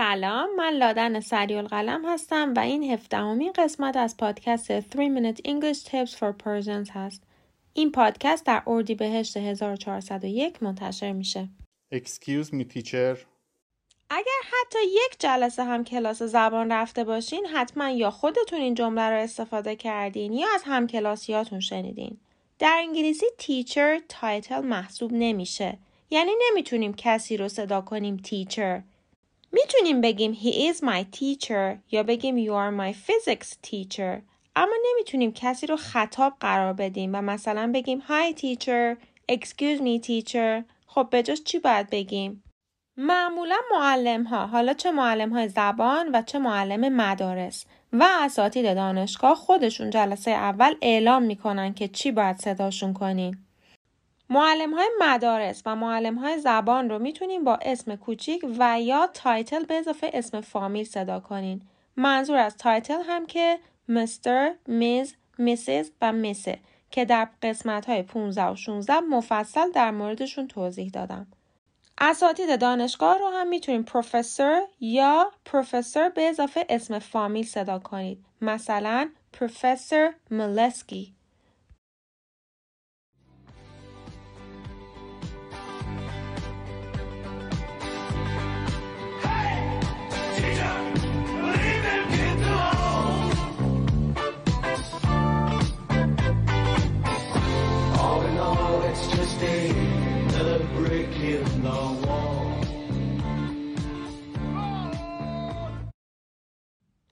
سلام من لادن سریال قلم هستم و این هفدهمین قسمت از پادکست 3 Minute English Tips for Persians هست. این پادکست در اردیبهشت 1401 منتشر میشه. Excuse me teacher. اگر حتی یک جلسه هم کلاس زبان رفته باشین حتما یا خودتون این جمله رو استفاده کردین یا از هم کلاسیاتون شنیدین. در انگلیسی teacher title محسوب نمیشه. یعنی نمی‌تونیم کسی رو صدا کنیم teacher. می‌تونیم بگیم he is my teacher یا بگیم you are my physics teacher اما نمی‌تونیم کسی رو خطاب قرار بدیم و مثلا بگیم hi teacher excuse me teacher. خب بجاش چی باید بگیم؟ معمولا معلم ها حالا چه معلم های زبان و چه معلم مدارس و اساتید دانشگاه خودشون جلسه اول اعلام می‌کنن که چی باید صداشون کنین. معلم های مدارس و معلم های زبان رو می‌تونیم با اسم کوچیک و یا title به اضافه اسم فامیل صدا کنین. منظور از title هم که Mr، Ms، Mrs و Miss ه که در قسمت های 15 و 16 مفصل در موردشون توضیح دادم. اساتید دانشگاه رو هم می‌تونیم پروفسور یا پروفسور به اضافه اسم فامیل صدا کنید. مثلا پروفسور ملسکی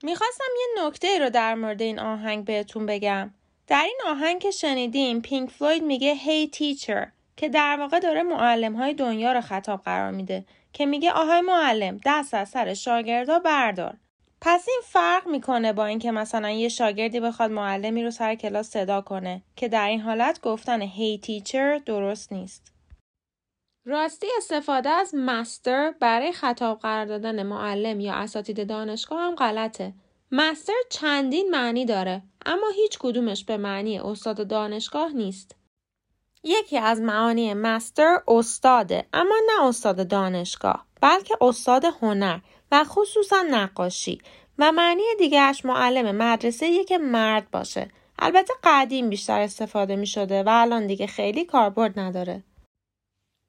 می‌خواستم یه نکته رو در مورد این آهنگ بهتون بگم. در این آهنگ که شنیدیم پینک فلوید میگه هی hey تیچر که در واقع داره معلم های دنیا رو خطاب قرار میده که میگه آهای معلم دست از سر شاگردا بردار. پس این فرق می‌کنه با اینکه مثلا یه شاگردی بخواد معلمی رو سر کلاس صدا کنه که در این حالت گفتن هی hey تیچر درست نیست. راستی استفاده از مستر برای خطاب قرار دادن معلم یا اساتید دانشگاه هم غلطه. مستر چندین معنی داره اما هیچ کدومش به معنی استاد دانشگاه نیست. یکی از معانی مستر استاده اما نه استاد دانشگاه بلکه استاد هنر و خصوصا نقاشی و معنی دیگرش معلم مدرسه که مرد باشه. البته قدیم بیشتر استفاده می شده و الان دیگه خیلی کاربرد نداره.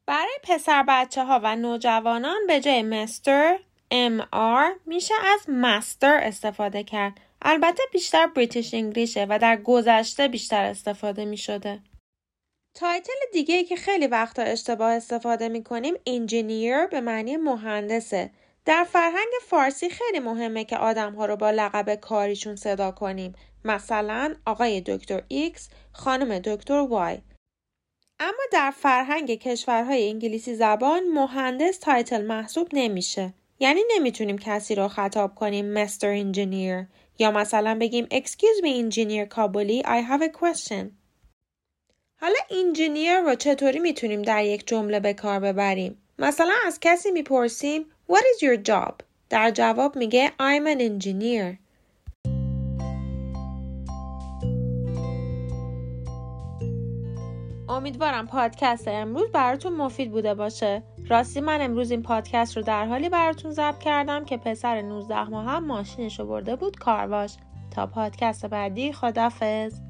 برای پسر بچه ها و نوجوانان به جای مستر MR میشه از Mister استفاده کرد. البته بیشتر British English ه و در گذشته بیشتر استفاده می شده. title دیگه ای که خیلی وقتا اشتباه استفاده می کنیم engineer به معنی مهندسه. در فرهنگ فارسی خیلی مهمه که آدم ها رو با لقب کاریشون صدا کنیم. مثلا آقای دکتر X، خانم دکتر Y. اما در فرهنگ کشورهای انگلیسی زبان مهندس title محسوب نمیشه. یعنی نمی‌تونیم کسی رو خطاب کنیم مستر انجینیر یا مثلا بگیم excuse me انجینیر کابلی I have a question. حالا انجینیر رو چطوری می‌تونیم در یک جمله به کار ببریم؟ مثلا از کسی می‌پرسیم What is your job؟ در جواب میگه I'm an engineer. امیدوارم پادکست امروز براتون مفید بوده باشه. راستی من امروز این پادکست رو در حالی براتون ضبط کردم که پسر 19 ماه هم ماشینش رو برده بود کارواش. تا پادکست بعدی خدافز